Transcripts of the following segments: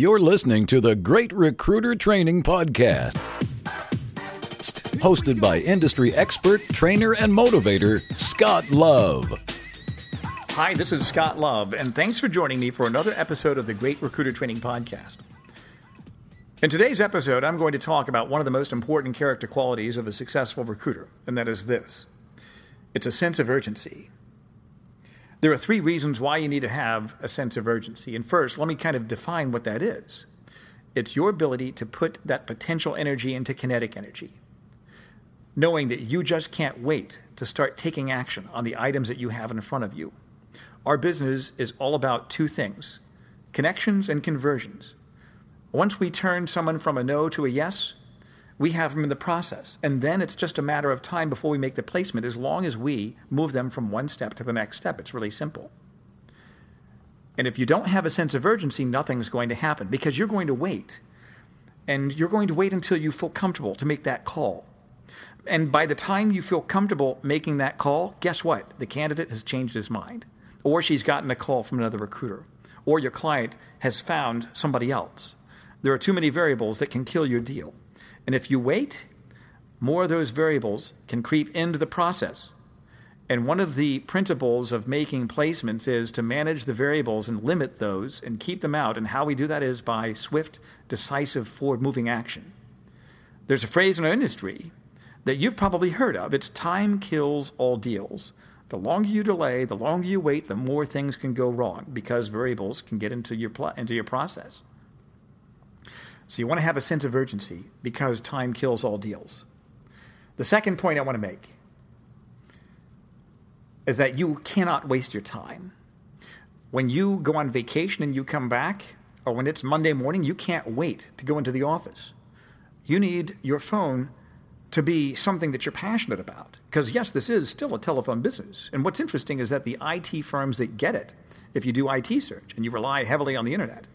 You're listening to the Great Recruiter Training Podcast, hosted by industry expert, trainer, and motivator, Scott Love. Hi, this is Scott Love, and thanks for joining me for another episode of the Great Recruiter Training Podcast. In today's episode, I'm going to talk about one of the most important character qualities of a successful recruiter, and that is this it's a sense of urgency. There are three reasons why you need to have a sense of urgency. And first, let me kind of define what that is it's your ability to put that potential energy into kinetic energy, knowing that you just can't wait to start taking action on the items that you have in front of you. Our business is all about two things connections and conversions. Once we turn someone from a no to a yes, we have them in the process. And then it's just a matter of time before we make the placement, as long as we move them from one step to the next step. It's really simple. And if you don't have a sense of urgency, nothing's going to happen because you're going to wait. And you're going to wait until you feel comfortable to make that call. And by the time you feel comfortable making that call, guess what? The candidate has changed his mind, or she's gotten a call from another recruiter, or your client has found somebody else. There are too many variables that can kill your deal. And if you wait, more of those variables can creep into the process. And one of the principles of making placements is to manage the variables and limit those and keep them out. And how we do that is by swift, decisive, forward moving action. There's a phrase in our industry that you've probably heard of it's time kills all deals. The longer you delay, the longer you wait, the more things can go wrong because variables can get into your, pl- into your process. So you want to have a sense of urgency because time kills all deals. The second point I want to make is that you cannot waste your time. When you go on vacation and you come back, or when it's Monday morning, you can't wait to go into the office. You need your phone to be something that you're passionate about. Because, yes, this is still a telephone business. And what's interesting is that the IT firms that get it, if you do IT search and you rely heavily on the internet,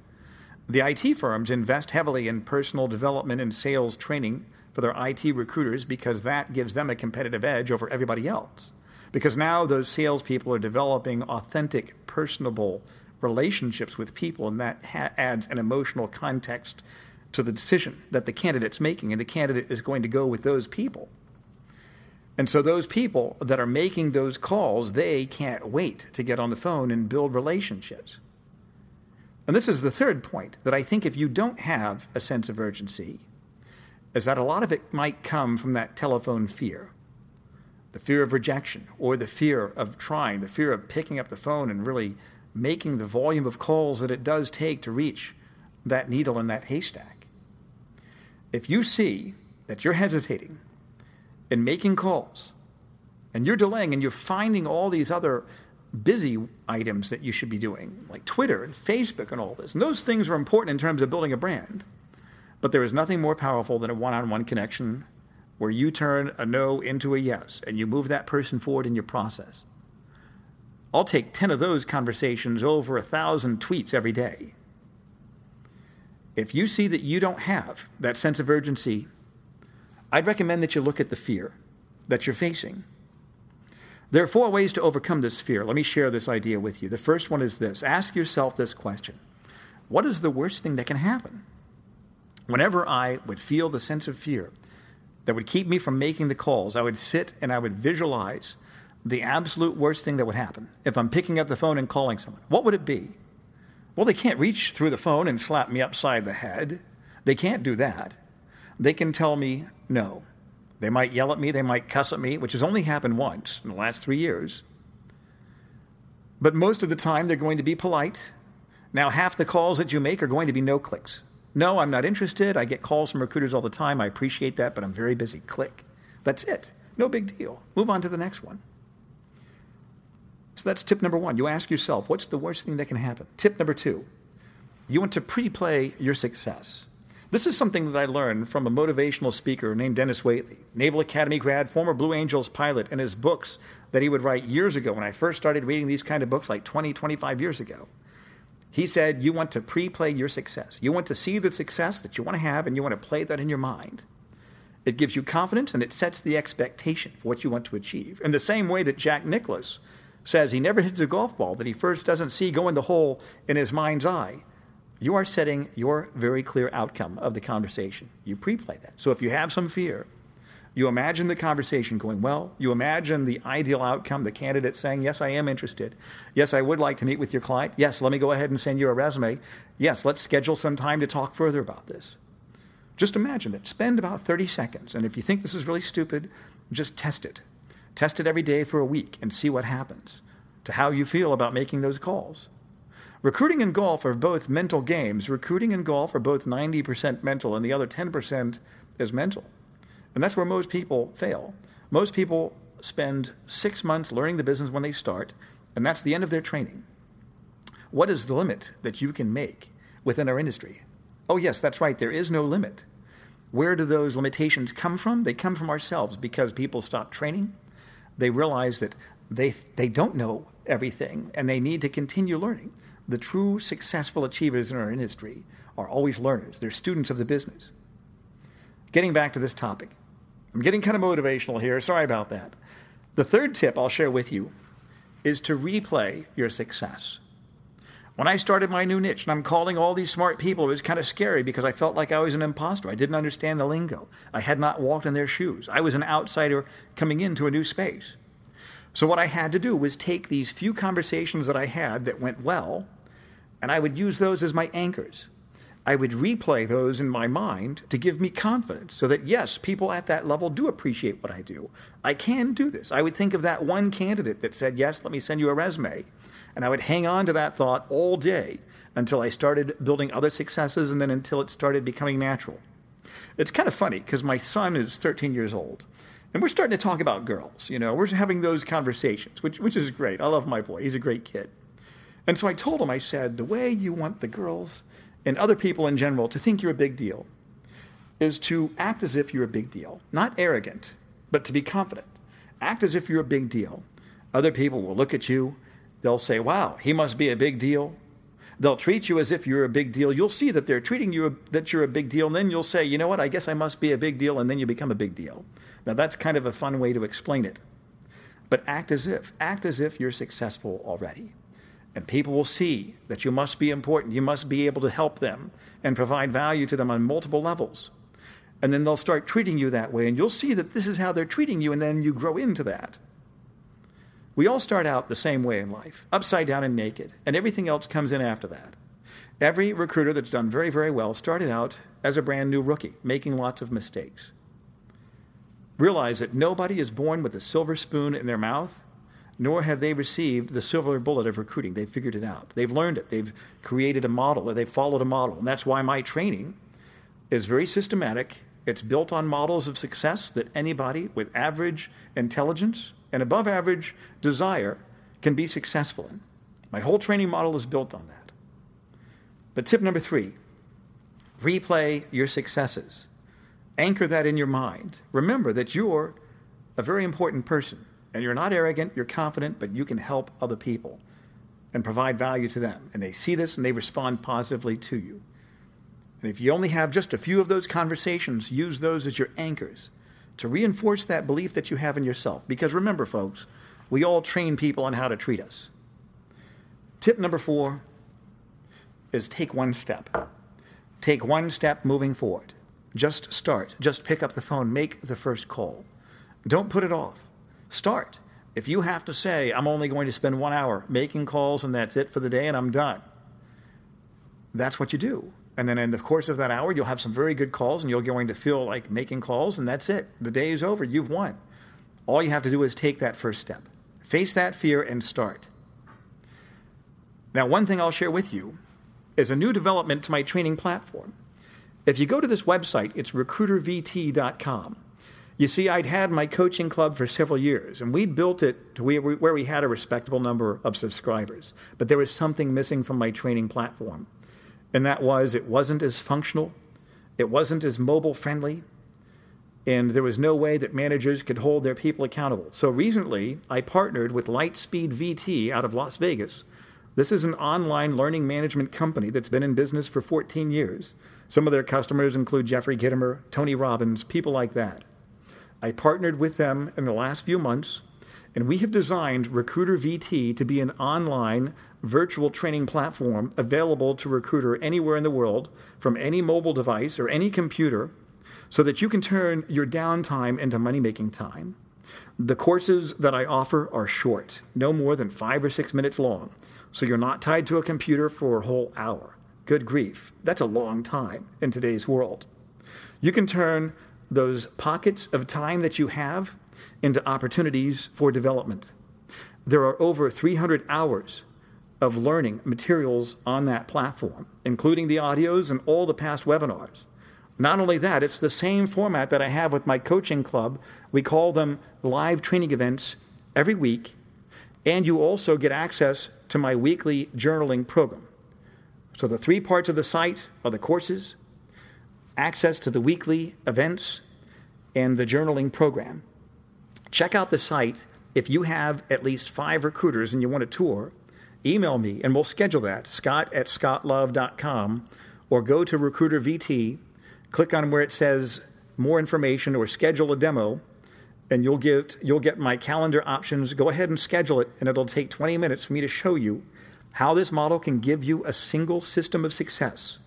the IT firms invest heavily in personal development and sales training for their IT recruiters because that gives them a competitive edge over everybody else. Because now those salespeople are developing authentic, personable relationships with people, and that ha- adds an emotional context to the decision that the candidate's making, and the candidate is going to go with those people. And so those people that are making those calls, they can't wait to get on the phone and build relationships. And this is the third point that I think if you don't have a sense of urgency, is that a lot of it might come from that telephone fear the fear of rejection or the fear of trying, the fear of picking up the phone and really making the volume of calls that it does take to reach that needle in that haystack. If you see that you're hesitating in making calls and you're delaying and you're finding all these other busy items that you should be doing, like Twitter and Facebook and all this. And those things are important in terms of building a brand. But there is nothing more powerful than a one on one connection where you turn a no into a yes and you move that person forward in your process. I'll take 10 of those conversations over a thousand tweets every day. If you see that you don't have that sense of urgency, I'd recommend that you look at the fear that you're facing there are four ways to overcome this fear. Let me share this idea with you. The first one is this ask yourself this question What is the worst thing that can happen? Whenever I would feel the sense of fear that would keep me from making the calls, I would sit and I would visualize the absolute worst thing that would happen if I'm picking up the phone and calling someone. What would it be? Well, they can't reach through the phone and slap me upside the head. They can't do that. They can tell me no. They might yell at me, they might cuss at me, which has only happened once in the last three years. But most of the time, they're going to be polite. Now, half the calls that you make are going to be no clicks. No, I'm not interested. I get calls from recruiters all the time. I appreciate that, but I'm very busy. Click. That's it. No big deal. Move on to the next one. So that's tip number one. You ask yourself, what's the worst thing that can happen? Tip number two, you want to pre play your success. This is something that I learned from a motivational speaker named Dennis Waitley, Naval Academy grad, former Blue Angels pilot, and his books that he would write years ago when I first started reading these kind of books like 20, 25 years ago. He said, You want to pre play your success. You want to see the success that you want to have, and you want to play that in your mind. It gives you confidence and it sets the expectation for what you want to achieve. In the same way that Jack Nicklaus says he never hits a golf ball that he first doesn't see go in the hole in his mind's eye you are setting your very clear outcome of the conversation. You pre play that. So if you have some fear, you imagine the conversation going well. You imagine the ideal outcome, the candidate saying, Yes, I am interested. Yes, I would like to meet with your client. Yes, let me go ahead and send you a resume. Yes, let's schedule some time to talk further about this. Just imagine it. Spend about 30 seconds. And if you think this is really stupid, just test it. Test it every day for a week and see what happens to how you feel about making those calls. Recruiting and golf are both mental games. Recruiting and golf are both 90% mental, and the other 10% is mental. And that's where most people fail. Most people spend six months learning the business when they start, and that's the end of their training. What is the limit that you can make within our industry? Oh, yes, that's right, there is no limit. Where do those limitations come from? They come from ourselves because people stop training. They realize that they, they don't know everything and they need to continue learning the true successful achievers in our industry are always learners. They're students of the business. Getting back to this topic, I'm getting kind of motivational here. Sorry about that. The third tip I'll share with you is to replay your success. When I started my new niche and I'm calling all these smart people, it was kind of scary because I felt like I was an imposter. I didn't understand the lingo. I had not walked in their shoes. I was an outsider coming into a new space. So, what I had to do was take these few conversations that I had that went well and I would use those as my anchors. I would replay those in my mind to give me confidence so that, yes, people at that level do appreciate what I do. I can do this. I would think of that one candidate that said, Yes, let me send you a resume. And I would hang on to that thought all day until I started building other successes and then until it started becoming natural. It's kind of funny because my son is 13 years old and we're starting to talk about girls. You know, we're having those conversations, which, which is great. I love my boy, he's a great kid. And so I told him, I said, the way you want the girls and other people in general to think you're a big deal is to act as if you're a big deal. Not arrogant, but to be confident. Act as if you're a big deal. Other people will look at you, they'll say, wow, he must be a big deal. They'll treat you as if you're a big deal. You'll see that they're treating you that you're a big deal, and then you'll say, you know what, I guess I must be a big deal, and then you become a big deal. Now that's kind of a fun way to explain it. But act as if. Act as if you're successful already. And people will see that you must be important. You must be able to help them and provide value to them on multiple levels. And then they'll start treating you that way. And you'll see that this is how they're treating you, and then you grow into that. We all start out the same way in life, upside down and naked, and everything else comes in after that. Every recruiter that's done very, very well started out as a brand new rookie, making lots of mistakes. Realize that nobody is born with a silver spoon in their mouth nor have they received the silver bullet of recruiting. They've figured it out. They've learned it. They've created a model, or they've followed a model. And that's why my training is very systematic. It's built on models of success that anybody with average intelligence and above average desire can be successful in. My whole training model is built on that. But tip number three replay your successes. Anchor that in your mind. Remember that you're a very important person. And you're not arrogant, you're confident, but you can help other people and provide value to them. And they see this and they respond positively to you. And if you only have just a few of those conversations, use those as your anchors to reinforce that belief that you have in yourself. Because remember, folks, we all train people on how to treat us. Tip number four is take one step. Take one step moving forward. Just start. Just pick up the phone. Make the first call. Don't put it off. Start. If you have to say, I'm only going to spend one hour making calls and that's it for the day and I'm done, that's what you do. And then in the course of that hour, you'll have some very good calls and you're going to feel like making calls and that's it. The day is over. You've won. All you have to do is take that first step. Face that fear and start. Now, one thing I'll share with you is a new development to my training platform. If you go to this website, it's recruitervt.com. You see, I'd had my coaching club for several years, and we built it to where we had a respectable number of subscribers. But there was something missing from my training platform, and that was it wasn't as functional, it wasn't as mobile friendly, and there was no way that managers could hold their people accountable. So recently, I partnered with Lightspeed VT out of Las Vegas. This is an online learning management company that's been in business for 14 years. Some of their customers include Jeffrey Gitomer, Tony Robbins, people like that. I partnered with them in the last few months, and we have designed Recruiter VT to be an online virtual training platform available to recruiter anywhere in the world from any mobile device or any computer so that you can turn your downtime into money making time. The courses that I offer are short, no more than five or six minutes long, so you're not tied to a computer for a whole hour. Good grief, that's a long time in today's world. You can turn those pockets of time that you have into opportunities for development. There are over 300 hours of learning materials on that platform, including the audios and all the past webinars. Not only that, it's the same format that I have with my coaching club. We call them live training events every week, and you also get access to my weekly journaling program. So, the three parts of the site are the courses, access to the weekly events, and the journaling program. Check out the site. If you have at least five recruiters and you want a tour, email me and we'll schedule that, scott at scottlove.com, or go to Recruiter VT click on where it says more information or schedule a demo and you'll get you'll get my calendar options go ahead and schedule it and it'll take 20 minutes for me to show you how this model can give you a single system of success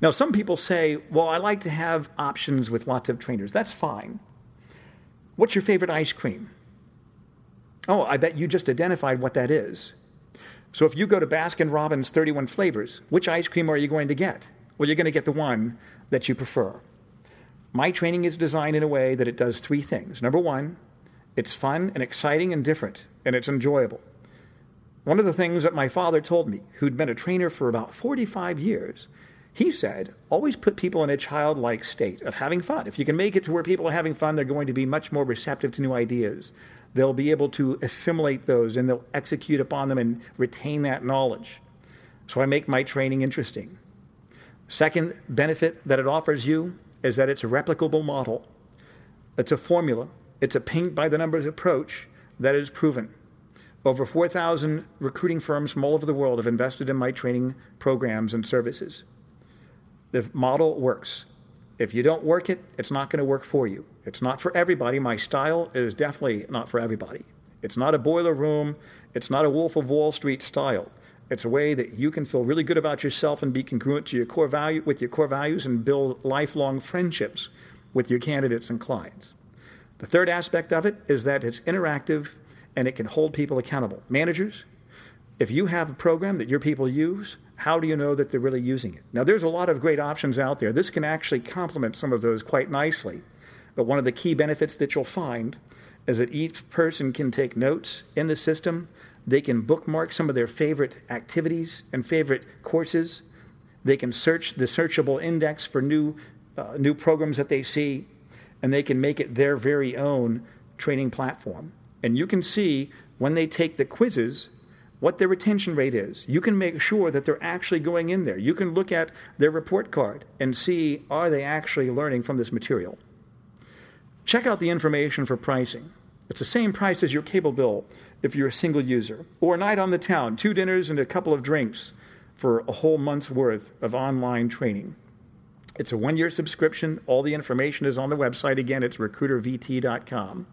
now some people say well i like to have options with lots of trainers that's fine what's your favorite ice cream oh i bet you just identified what that is so if you go to baskin robbins 31 flavors which ice cream are you going to get well you're going to get the one that you prefer. My training is designed in a way that it does three things. Number one, it's fun and exciting and different, and it's enjoyable. One of the things that my father told me, who'd been a trainer for about 45 years, he said, always put people in a childlike state of having fun. If you can make it to where people are having fun, they're going to be much more receptive to new ideas. They'll be able to assimilate those and they'll execute upon them and retain that knowledge. So I make my training interesting. Second benefit that it offers you is that it's a replicable model. It's a formula. It's a paint by the numbers approach that is proven. Over 4,000 recruiting firms from all over the world have invested in my training programs and services. The model works. If you don't work it, it's not going to work for you. It's not for everybody. My style is definitely not for everybody. It's not a boiler room. It's not a Wolf of Wall Street style. It's a way that you can feel really good about yourself and be congruent to your core value with your core values and build lifelong friendships with your candidates and clients. The third aspect of it is that it's interactive and it can hold people accountable. Managers, if you have a program that your people use, how do you know that they're really using it? Now, there's a lot of great options out there. This can actually complement some of those quite nicely. But one of the key benefits that you'll find is that each person can take notes in the system they can bookmark some of their favorite activities and favorite courses. They can search the searchable index for new, uh, new programs that they see, and they can make it their very own training platform. And you can see when they take the quizzes what their retention rate is. You can make sure that they're actually going in there. You can look at their report card and see are they actually learning from this material. Check out the information for pricing. It's the same price as your cable bill if you're a single user, or a night on the town, two dinners and a couple of drinks for a whole month's worth of online training. It's a one year subscription. All the information is on the website. Again, it's recruitervt.com.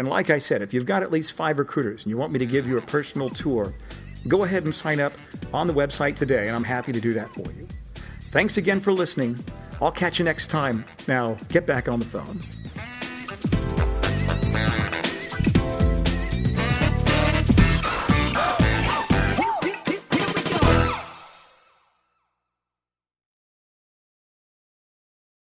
And like I said, if you've got at least five recruiters and you want me to give you a personal tour, go ahead and sign up on the website today, and I'm happy to do that for you. Thanks again for listening. I'll catch you next time. Now, get back on the phone.